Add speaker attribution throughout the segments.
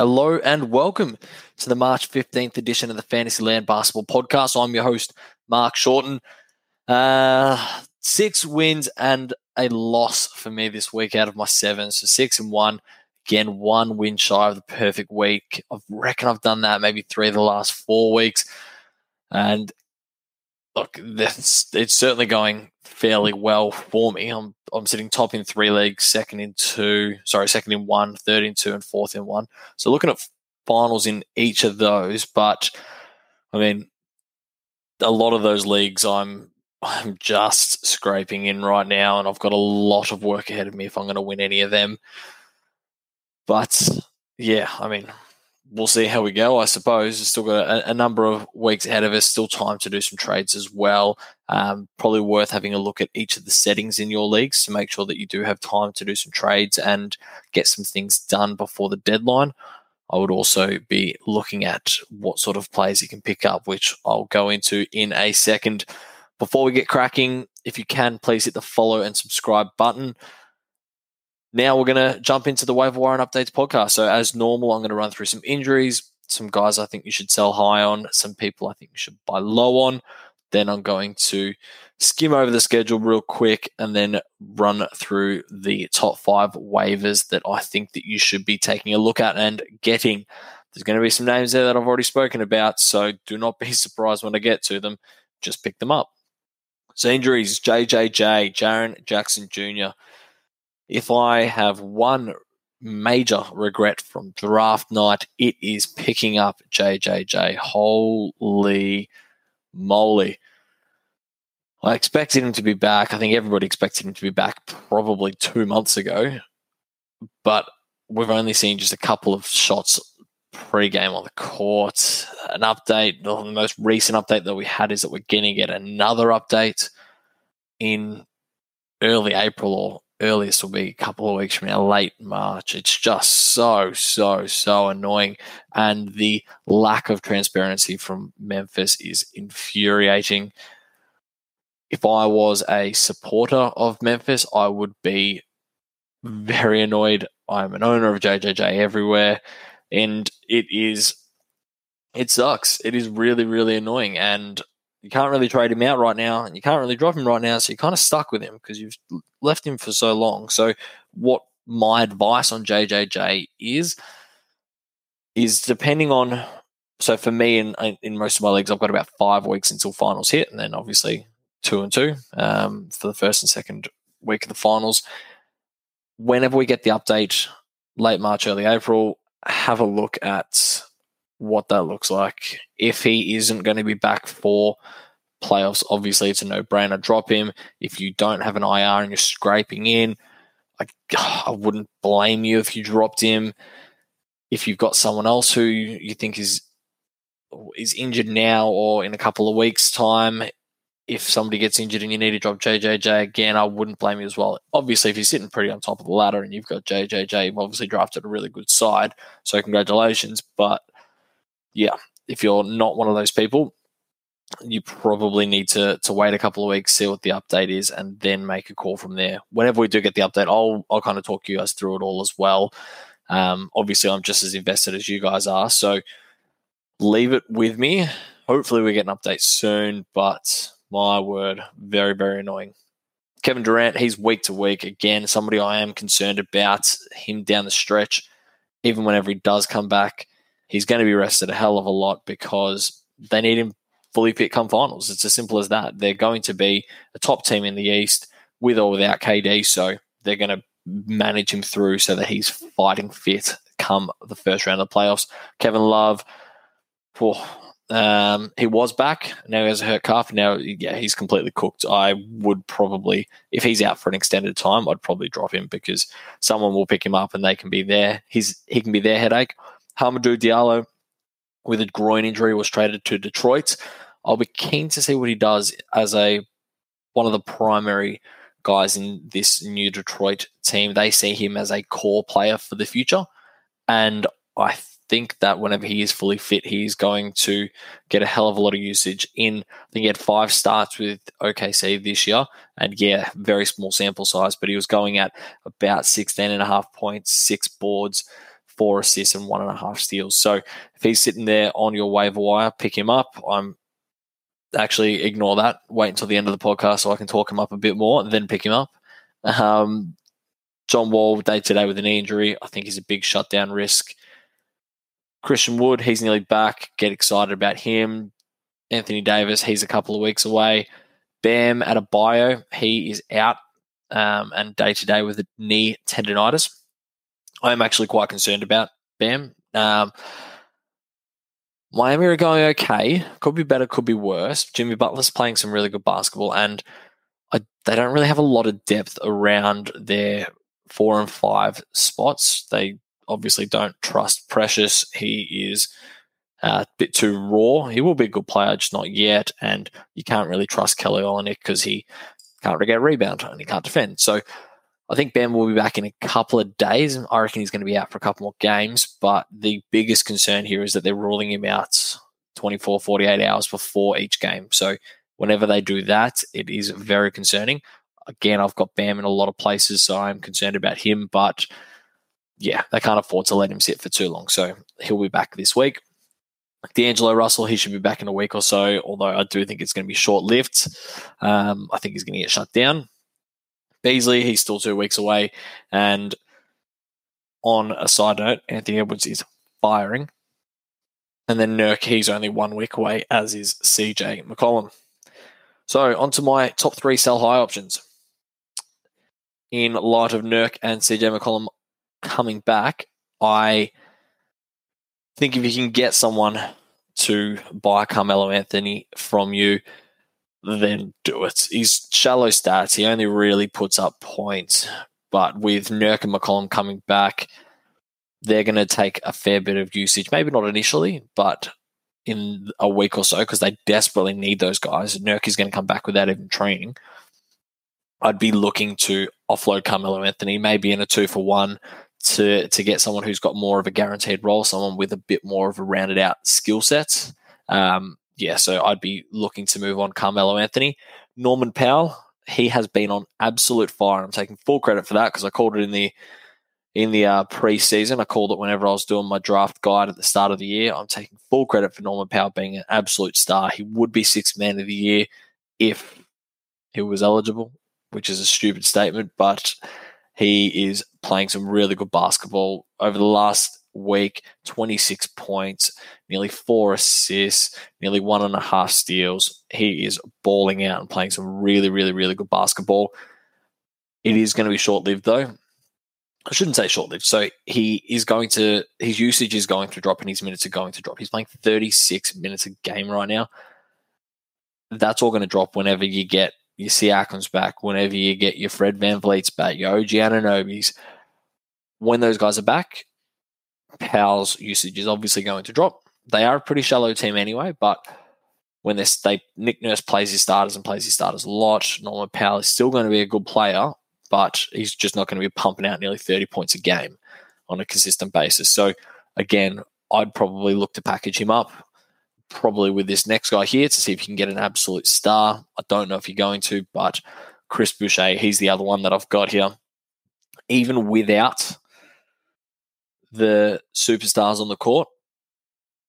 Speaker 1: Hello and welcome to the March 15th edition of the Fantasyland Basketball Podcast. I'm your host, Mark Shorten. Uh, six wins and a loss for me this week out of my seven. So six and one. Again, one win shy of the perfect week. I reckon I've done that maybe three of the last four weeks. And look, that's, it's certainly going fairly well for me. I'm I'm sitting top in three leagues, second in two, sorry, second in one, third in two, and fourth in one. So looking at finals in each of those, but I mean, a lot of those leagues I'm I'm just scraping in right now, and I've got a lot of work ahead of me if I'm going to win any of them. But yeah, I mean, we'll see how we go. I suppose we've still got a, a, number of weeks ahead of us. Still time to do some trades as well. Um, probably worth having a look at each of the settings in your leagues to make sure that you do have time to do some trades and get some things done before the deadline. I would also be looking at what sort of players you can pick up, which I'll go into in a second. Before we get cracking, if you can, please hit the follow and subscribe button. Now we're going to jump into the waiver wire and updates podcast. So as normal, I'm going to run through some injuries, some guys I think you should sell high on, some people I think you should buy low on. Then I'm going to skim over the schedule real quick and then run through the top five waivers that I think that you should be taking a look at and getting. There's going to be some names there that I've already spoken about, so do not be surprised when I get to them. Just pick them up. So injuries, JJJ, Jaren Jackson Jr if I have one major regret from draft night, it is picking up JJJ. Holy moly. I expected him to be back. I think everybody expected him to be back probably two months ago, but we've only seen just a couple of shots pre-game on the court. An update, the most recent update that we had is that we're going to get another update in early April or earliest will be a couple of weeks from now, late March. It's just so, so, so annoying. And the lack of transparency from Memphis is infuriating. If I was a supporter of Memphis, I would be very annoyed. I'm an owner of JJJ everywhere, and it is, it sucks. It is really, really annoying. And you can't really trade him out right now, and you can't really drop him right now. So you're kind of stuck with him because you've left him for so long. So what my advice on JJJ is is depending on. So for me, in in most of my leagues, I've got about five weeks until finals hit, and then obviously two and two um, for the first and second week of the finals. Whenever we get the update, late March, early April, have a look at what that looks like. If he isn't going to be back for playoffs, obviously it's a no brainer. Drop him. If you don't have an IR and you're scraping in, I, I wouldn't blame you if you dropped him. If you've got someone else who you think is is injured now or in a couple of weeks' time, if somebody gets injured and you need to drop JJJ again, I wouldn't blame you as well. Obviously, if you're sitting pretty on top of the ladder and you've got JJJ, you've obviously drafted a really good side, so congratulations. But yeah, if you're not one of those people, you probably need to to wait a couple of weeks, see what the update is, and then make a call from there. Whenever we do get the update, I'll I'll kind of talk you guys through it all as well. Um, obviously, I'm just as invested as you guys are, so leave it with me. Hopefully, we get an update soon. But my word, very very annoying. Kevin Durant, he's week to week again. Somebody I am concerned about him down the stretch. Even whenever he does come back, he's going to be rested a hell of a lot because they need him fully fit come finals. It's as simple as that. They're going to be a top team in the East with or without KD, so they're going to manage him through so that he's fighting fit come the first round of the playoffs. Kevin Love, um, he was back. Now he has a hurt calf. Now, yeah, he's completely cooked. I would probably, if he's out for an extended time, I'd probably drop him because someone will pick him up and they can be there. He's he can be their headache. Hamidou Diallo with a groin injury was traded to Detroit. I'll be keen to see what he does as a one of the primary guys in this new Detroit team. They see him as a core player for the future, and I think that whenever he is fully fit, he's going to get a hell of a lot of usage. In I think he had five starts with OKC this year, and yeah, very small sample size, but he was going at about 16 and a half points, six boards four assists and one and a half steals. So if he's sitting there on your waiver wire, pick him up. I'm actually ignore that. Wait until the end of the podcast so I can talk him up a bit more, and then pick him up. Um, John Wall day to day with an injury. I think he's a big shutdown risk. Christian Wood, he's nearly back. Get excited about him. Anthony Davis, he's a couple of weeks away. Bam Adebayo, he is out um, and day to day with a knee tendonitis. I'm actually quite concerned about Bam. Um, Miami are going okay. Could be better, could be worse. Jimmy Butler's playing some really good basketball, and I, they don't really have a lot of depth around their four and five spots. They obviously don't trust Precious. He is a bit too raw. He will be a good player, just not yet. And you can't really trust Kelly Olynyk because he can't get a rebound and he can't defend. So I think Ben will be back in a couple of days. I reckon he's going to be out for a couple more games. But the biggest concern here is that they're ruling him out 24, 48 hours before each game. So whenever they do that, it is very concerning. Again, I've got Bam in a lot of places, so I'm concerned about him. But yeah, they can't afford to let him sit for too long. So he'll be back this week. D'Angelo Russell, he should be back in a week or so, although I do think it's going to be short lived. Um, I think he's going to get shut down. Beasley, he's still two weeks away. And on a side note, Anthony Edwards is firing. And then Nurk, he's only one week away, as is CJ McCollum. So, on to my top three sell high options. In light of Nurk and CJ McCollum coming back, I think if you can get someone to buy Carmelo Anthony from you, then do it. He's shallow stats. He only really puts up points. But with Nurk and McCollum coming back, they're going to take a fair bit of usage. Maybe not initially, but in a week or so, because they desperately need those guys. Nurk is going to come back without even training. I'd be looking to offload Carmelo Anthony, maybe in a two for one, to to get someone who's got more of a guaranteed role, someone with a bit more of a rounded out skill set. Um, yeah, so I'd be looking to move on Carmelo Anthony. Norman Powell, he has been on absolute fire. and I'm taking full credit for that because I called it in the in the uh, preseason. I called it whenever I was doing my draft guide at the start of the year. I'm taking full credit for Norman Powell being an absolute star. He would be sixth man of the year if he was eligible, which is a stupid statement, but he is playing some really good basketball over the last week 26 points, nearly four assists, nearly one and a half steals. He is balling out and playing some really, really, really good basketball. It is going to be short lived, though. I shouldn't say short lived. So he is going to, his usage is going to drop and his minutes are going to drop. He's playing 36 minutes a game right now. That's all going to drop whenever you get your Siakam's back, whenever you get your Fred Van VanVleet's back, your OG Anunoby's. When those guys are back, Powell's usage is obviously going to drop. They are a pretty shallow team anyway, but when they, they Nick Nurse plays his starters and plays his starters a lot, Norman Powell is still going to be a good player, but he's just not going to be pumping out nearly 30 points a game on a consistent basis. So again, I'd probably look to package him up probably with this next guy here to see if you can get an absolute star. I don't know if you're going to, but Chris Boucher, he's the other one that I've got here. Even without the superstars on the court,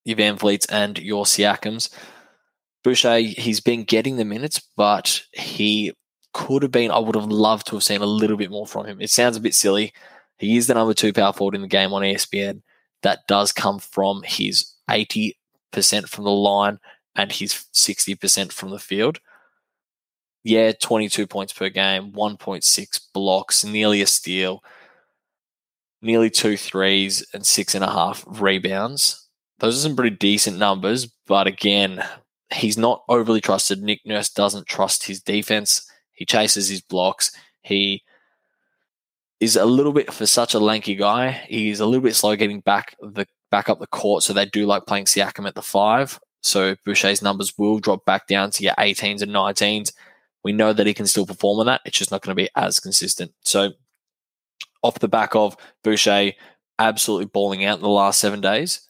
Speaker 1: your Van VanVleets and your Siakams, Boucher, he's been getting the minutes, but he could have been, I would have loved to have seen a little bit more from him. It sounds a bit silly. He is the number two power forward in the game on ESPN. That does come from his 80 percent from the line and his 60% from the field. Yeah, 22 points per game, 1.6 blocks, nearly a steal, nearly two threes, and six and a half rebounds. Those are some pretty decent numbers, but again, he's not overly trusted. Nick Nurse doesn't trust his defense. He chases his blocks. He is a little bit for such a lanky guy. He's a little bit slow getting back the back up the court. So they do like playing Siakam at the five. So Boucher's numbers will drop back down to your 18s and 19s. We know that he can still perform on that. It's just not going to be as consistent. So off the back of Boucher absolutely balling out in the last seven days,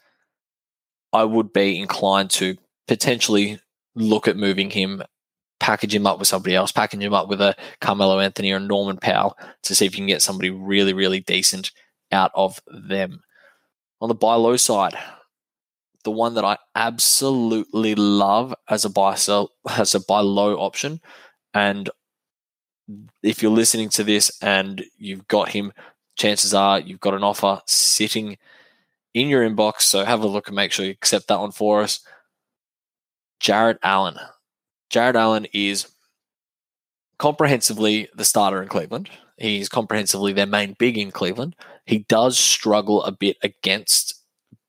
Speaker 1: I would be inclined to potentially look at moving him, package him up with somebody else, package him up with a Carmelo Anthony or Norman Powell to see if you can get somebody really, really decent out of them. On the buy low side, the one that I absolutely love as a buy sell as a buy low option, and if you're listening to this and you've got him, chances are you've got an offer sitting in your inbox. So have a look and make sure you accept that one for us. Jarrett Allen. Jarrett Allen is comprehensively the starter in Cleveland. He's comprehensively their main big in Cleveland. He does struggle a bit against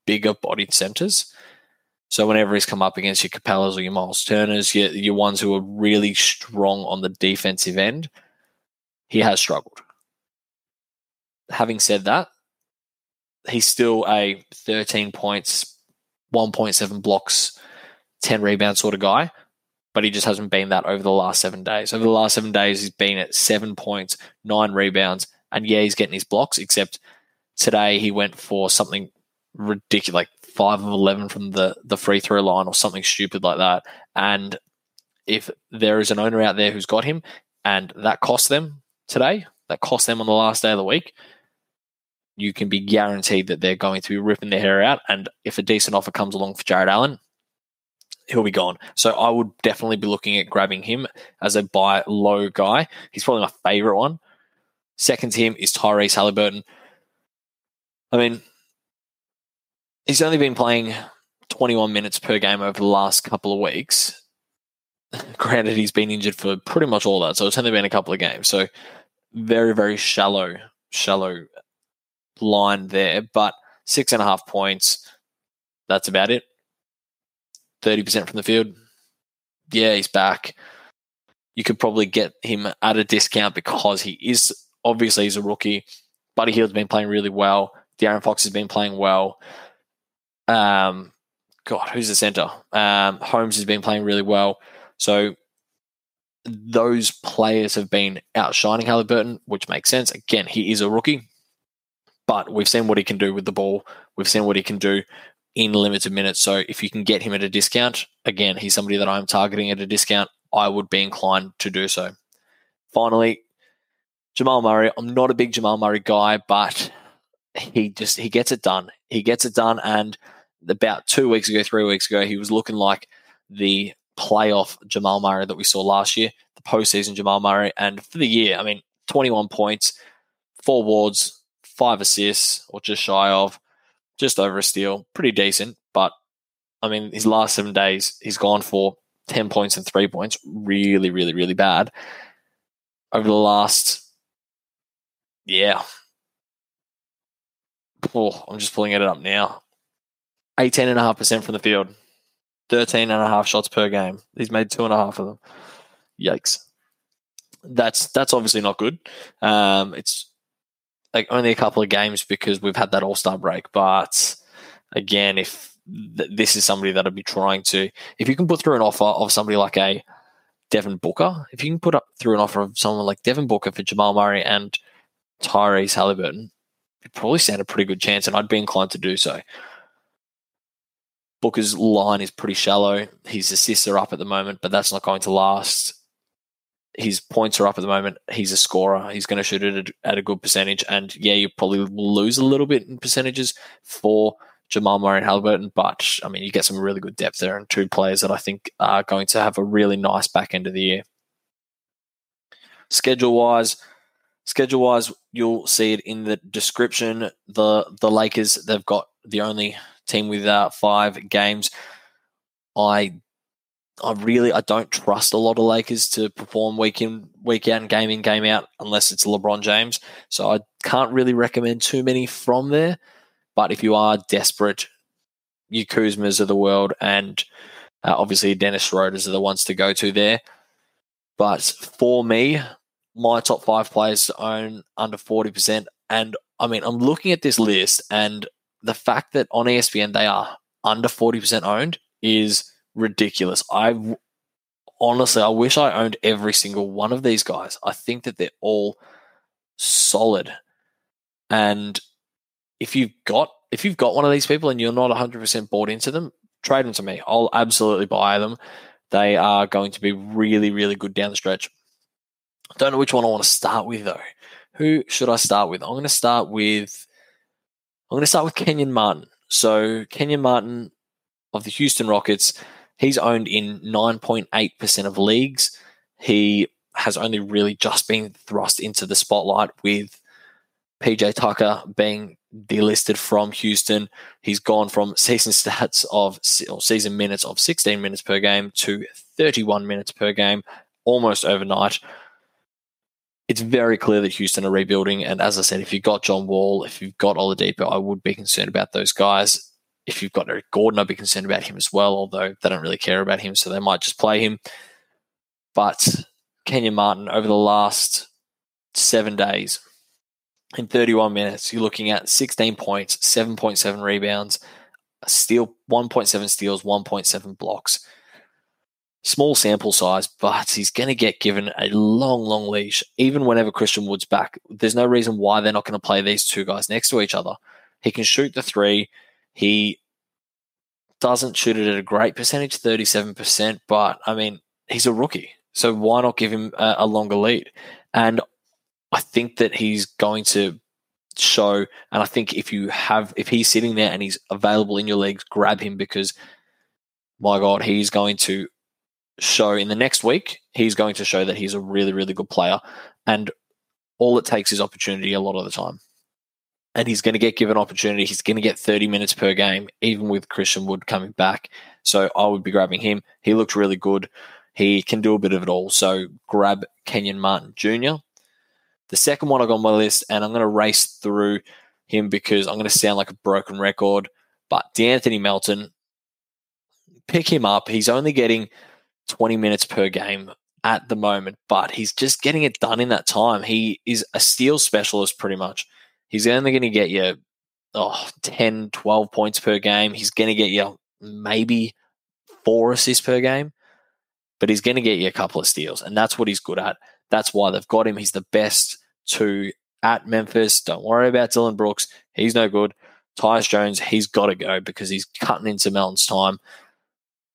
Speaker 1: bigger bodied centers. So whenever he's come up against your Capelas or your Miles Turners, your, your ones who are really strong on the defensive end, he has struggled. Having said that, he's still a 13 points, 1.7 blocks, 10 rebound sort of guy, but he just hasn't been that over the last seven days. Over the last seven days, he's been at seven points, nine rebounds, and yeah, he's getting his blocks, except today he went for something ridiculous, like five of 11 from the, the free throw line or something stupid like that. And if there is an owner out there who's got him and that cost them today, that cost them on the last day of the week, you can be guaranteed that they're going to be ripping their hair out. And if a decent offer comes along for Jarrett Allen, he'll be gone. So I would definitely be looking at grabbing him as a buy low guy. He's probably my favorite one. Second to him is Tyrese Halliburton. I mean, he's only been playing 21 minutes per game over the last couple of weeks. Granted, he's been injured for pretty much all that, so it's only been a couple of games. So very, very shallow, shallow line there. But six and a half points. That's about it. 30% from the field. Yeah, he's back. You could probably get him at a discount because he is obviously he's a rookie. Buddy Hield's been playing really well. De'Aaron Fox has been playing well. Um, God, who's the center? Um, Holmes has been playing really well. So those players have been outshining Halliburton, which makes sense. Again, he is a rookie, but we've seen what he can do with the ball. We've seen what he can do in limited minutes. So if you can get him at a discount, again, he's somebody that I'm targeting at a discount. I would be inclined to do so. Finally, Jamal Murray. I'm not a big Jamal Murray guy, but he just he gets it done. He gets it done. And about two weeks ago, three weeks ago, he was looking like the playoff Jamal Murray that we saw last year, the postseason Jamal Murray. And for the year, I mean, 21 points, four wards, five assists, or just shy of, just over a steal. Pretty decent. But I mean, his last seven days, he's gone for 10 points and three points. Really, really, really bad. Over the last, yeah. Oh, I'm just pulling it up now. 18.5% from the field. 13 and a half shots per game. He's made two and a half of them. Yikes. That's that's obviously not good. Um, it's like only a couple of games because we've had that All Star break. But again, if th- this is somebody that I'd be trying to, if you can put through an offer of somebody like a Devin Booker, if you can put up through an offer of someone like Devin Booker for Jamal Murray and Tyrese Halliburton, you probably stand a pretty good chance, and I'd be inclined to do so. Booker's line is pretty shallow. His assists are up at the moment, but that's not going to last. His points are up at the moment. He's a scorer. He's going to shoot it at a good percentage. And yeah, you probably lose a little bit in percentages for Jamal Murray and Halliburton, but I mean, you get some really good depth there and two players that I think are going to have a really nice back end of the year. Schedule wise, schedule wise, you'll see it in the description. The the Lakers, they've got the only team with uh, five games. I I really I don't trust a lot of Lakers to perform week in week out and game in game out unless it's LeBron James. So I can't really recommend too many from there. But if you are desperate, you Kuzmas of the world and uh, obviously Dennis Schroeder's are the ones to go to there. But for me, my top five players own under forty percent, and I mean I'm looking at this list and the fact that on ESPN they are under 40% owned is ridiculous. I honestly, I wish I owned every single one of these guys. I think that they're all solid. And if you've got if you've got one of these people and you're not 100% bought into them, trade them to me. I'll absolutely buy them. They are going to be really, really good down the stretch. Don't know which one I want to start with though. Who should I start with? I'm going to start with I'm going to start with Kenyon Martin. So, Kenyon Martin of the Houston Rockets, he's owned in 9.8% of leagues. He has only really just been thrust into the spotlight with PJ Tucker being delisted from Houston. He's gone from season stats of or season minutes of 16 minutes per game to 31 minutes per game almost overnight. It's very clear that Houston are rebuilding. And as I said, if you've got John Wall, if you've got Oladipo, I would be concerned about those guys. If you've got Eric Gordon, I'd be concerned about him as well, although they don't really care about him, so they might just play him. But Kenyon Martin, over the last seven days, in 31 minutes, you're looking at 16 points, 7.7 rebounds, a steal 1.7 steals, 1.7 blocks. Small sample size, but he's going to get given a long, long leash. Even whenever Christian Wood's back, there's no reason why they're not going to play these two guys next to each other. He can shoot the three. He doesn't shoot it at a great percentage, 37%, but I mean, he's a rookie. So why not give him a, a longer lead? And I think that he's going to show. And I think if you have, if he's sitting there and he's available in your leagues, grab him because, my God, he's going to show in the next week. He's going to show that he's a really, really good player. And all it takes is opportunity a lot of the time. And he's going to get given opportunity. He's going to get 30 minutes per game, even with Christian Wood coming back. So I would be grabbing him. He looked really good. He can do a bit of it all. So grab Kenyon Martin Jr. The second one I got on my list, and I'm going to race through him because I'm going to sound like a broken record. But De'Anthony Melton, pick him up. He's only getting 20 minutes per game at the moment, but he's just getting it done in that time. He is a steal specialist pretty much. He's only going to get you oh, 10, 12 points per game. He's going to get you maybe four assists per game, but he's going to get you a couple of steals, and that's what he's good at. That's why they've got him. He's the best to at Memphis. Don't worry about Dillon Brooks. He's no good. Tyus Jones, he's got to go because he's cutting into Melton's time.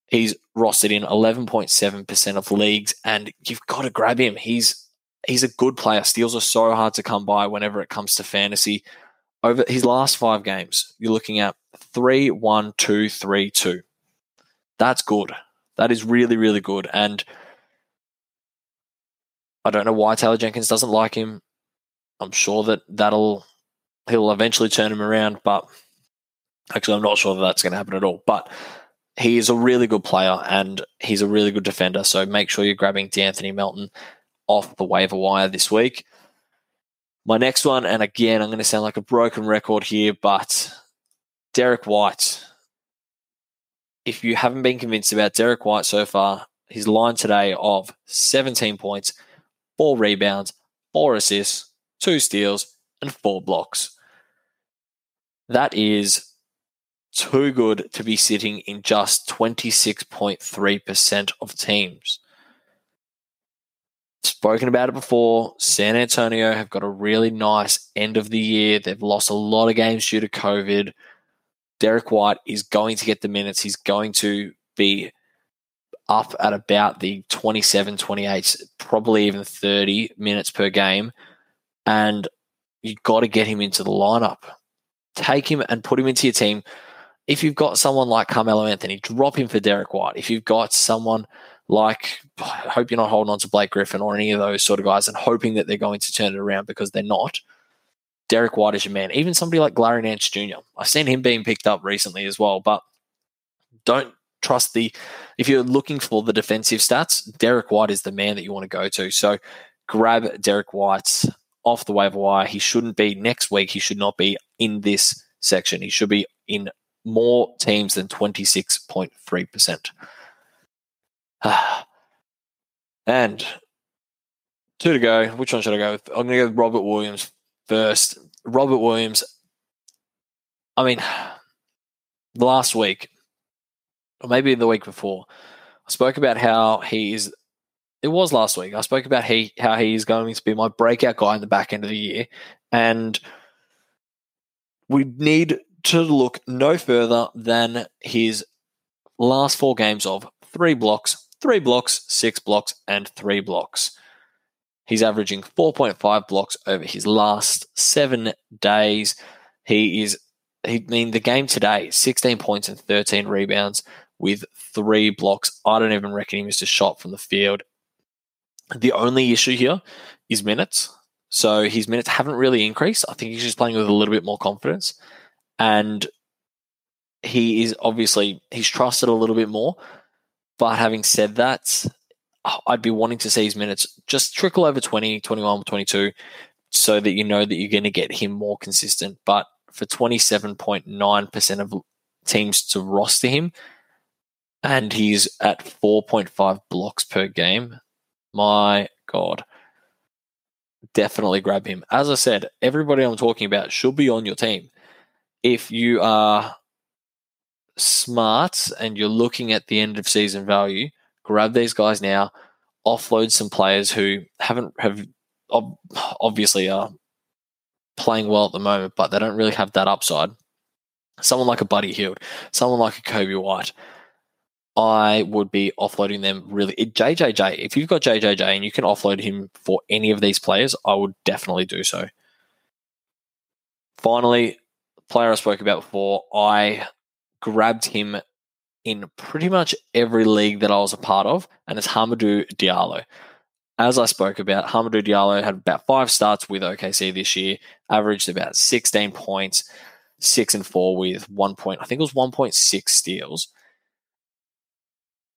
Speaker 1: He's rostered in 11.7% of leagues, and you've got to grab him. He's he's a good player. Steals are so hard to come by whenever it comes to fantasy. Over his last five games, you're looking at three, one, two, three, two. That's good. That is really, really good. And I don't know why Taylor Jenkins doesn't like him. I'm sure that that'll he'll eventually turn him around, but actually, I'm not sure that that's going to happen at all. But he is a really good player and he's a really good defender. So make sure you're grabbing De'Anthony Melton off the waiver wire this week. My next one, and again, I'm going to sound like a broken record here, but Derrick White. If you haven't been convinced about Derrick White so far, his line today of 17 points, four rebounds, four assists, two steals, and four blocks. That is too good to be sitting in just 26.3% of teams. Spoken about it before. San Antonio have got a really nice end of the year. They've lost a lot of games due to COVID. Derrick White is going to get the minutes. He's going to be up at about the 27, 28, probably even 30 minutes per game. And you've got to get him into the lineup. Take him and put him into your team if you've got someone like Carmelo Anthony, drop him for Derrick White. If you've got someone like, I hope you're not holding on to Blake Griffin or any of those sort of guys and hoping that they're going to turn it around because they're not. Derrick White is your man. Even somebody like Larry Nance Jr. I've seen him being picked up recently as well, but don't trust the. If you're looking for the defensive stats, Derrick White is the man that you want to go to. So grab Derrick White off the waiver wire. He shouldn't be next week. He should not be in this section. He should be in more teams than 26.3%. and two to go. Which one should I go with? I'm going to go with Robert Williams first. Robert Williams, I mean, last week, or maybe the week before, I spoke about how he is. It was last week. I spoke about he how he is going to be my breakout guy in the back end of the year, and we need to look no further than his last four games of three blocks, three blocks, six blocks, and three blocks. He's averaging 4.5 blocks over his last seven days. He is I mean, the game today, 16 points and 13 rebounds with three blocks. I don't even reckon he missed a shot from the field. The only issue here is minutes. So his minutes haven't really increased. I think he's just playing with a little bit more confidence. And he is obviously, he's trusted a little bit more. But having said that, I'd be wanting to see his minutes just trickle over 20, 21, 22 so that you know that you're going to get him more consistent. But for 27.9% of teams to roster him, and he's at 4.5 blocks per game, my God. Definitely grab him. As I said, everybody I'm talking about should be on your team. If you are smart and you're looking at the end of season value, grab these guys now, offload some players who haven't have obviously are playing well at the moment, but they don't really have that upside. Someone like a Buddy Hield, someone like a Coby White, I would be offloading them really. JJJ, if you've got JJJ and you can offload him for any of these players, I would definitely do so. Finally, player I spoke about before, I grabbed him in pretty much every league that I was a part of, and it's Hamidou Diallo. As I spoke about, Hamidou Diallo had about five starts with OKC this year, averaged about 16 points, six and four with one point, I think it was 1.6 steals.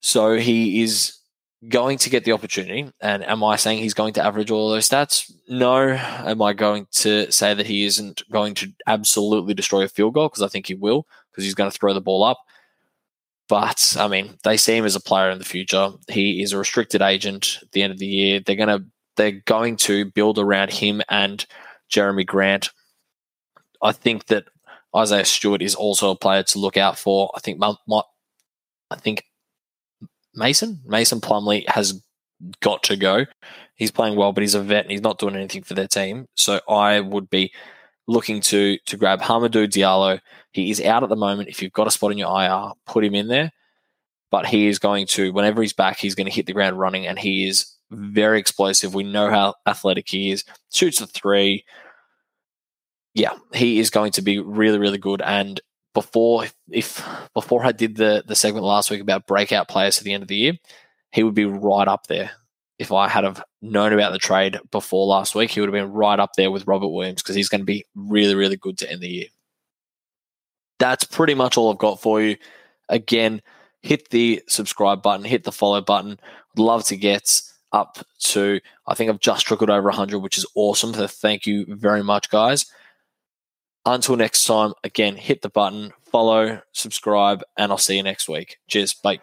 Speaker 1: So he is going to get the opportunity. And am I saying he's going to average all those stats? No. Am I going to say that he isn't going to absolutely destroy a field goal? Because I think he will, because he's going to throw the ball up. But I mean, they see him as a player in the future. He is a restricted agent at the end of the year. They're gonna they're going to build around him and Jerami Grant. I think that Isaiah Stewart is also a player to look out for. I think I think Mason. Mason Plumlee has got to go. He's playing well, but he's a vet and he's not doing anything for their team. So I would be looking to to grab Hamidou Diallo. He is out at the moment. If you've got a spot in your IR, put him in there. But he is going to, whenever he's back, he's going to hit the ground running, and he is very explosive. We know how athletic he is. Shoots the three. Yeah, he is going to be really, really good. And before if before I did the the segment last week about breakout players to the end of the year, he would be right up there. If I had have known about the trade before last week, he would have been right up there with Robert Williams because he's going to be really, really good to end the year. That's pretty much all I've got for you. Again, hit the subscribe button, hit the follow button. I'd love to get up to, I think I've just trickled over 100, which is awesome. So thank you very much, guys. Until next time, again, hit the button, follow, subscribe, and I'll see you next week. Cheers. Bye.